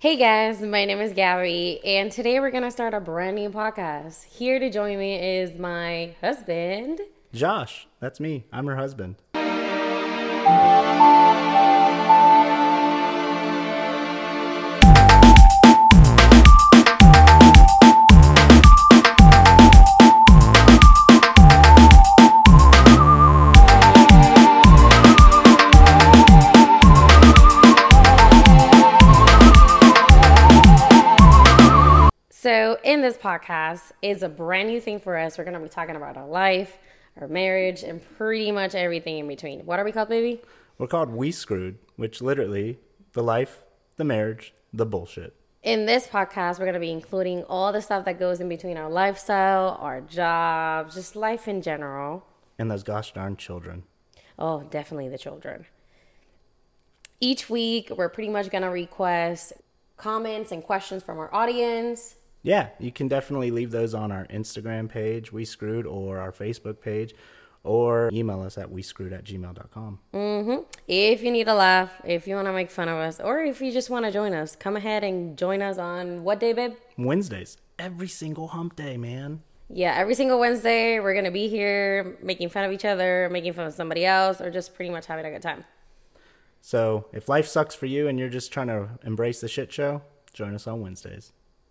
Hey guys, my name is Gabby, and today we're gonna start a brand new podcast. Here to join me is my husband. Josh, that's me. I'm her husband. So, in this podcast is a brand new thing for us. We're gonna be talking about our life, our marriage, and pretty much everything in between. What are we called, baby? We're called We Skorude, which literally the life, the marriage, the bullshit. In this podcast, we're gonna be including all the stuff that goes in between our lifestyle, our jobs, just life in general. And those gosh darn children. Oh, definitely the children. Each week, we're pretty much gonna request comments and questions from our audience. Yeah, you can definitely leave those on our Instagram page, We Skorude, or our Facebook page, or email us at we skorude at gmail.com. Mm-hmm. If you need a laugh, if you want to make fun of us, or if you just want to join us, come ahead and join us on what day, babe? Wednesdays, every single hump day, man. Yeah, every single Wednesday, we're going to be here making fun of each other, making fun of somebody else, or just pretty much having a good time. So if life sucks for you and you're just trying to embrace the shit show, join us on Wednesdays,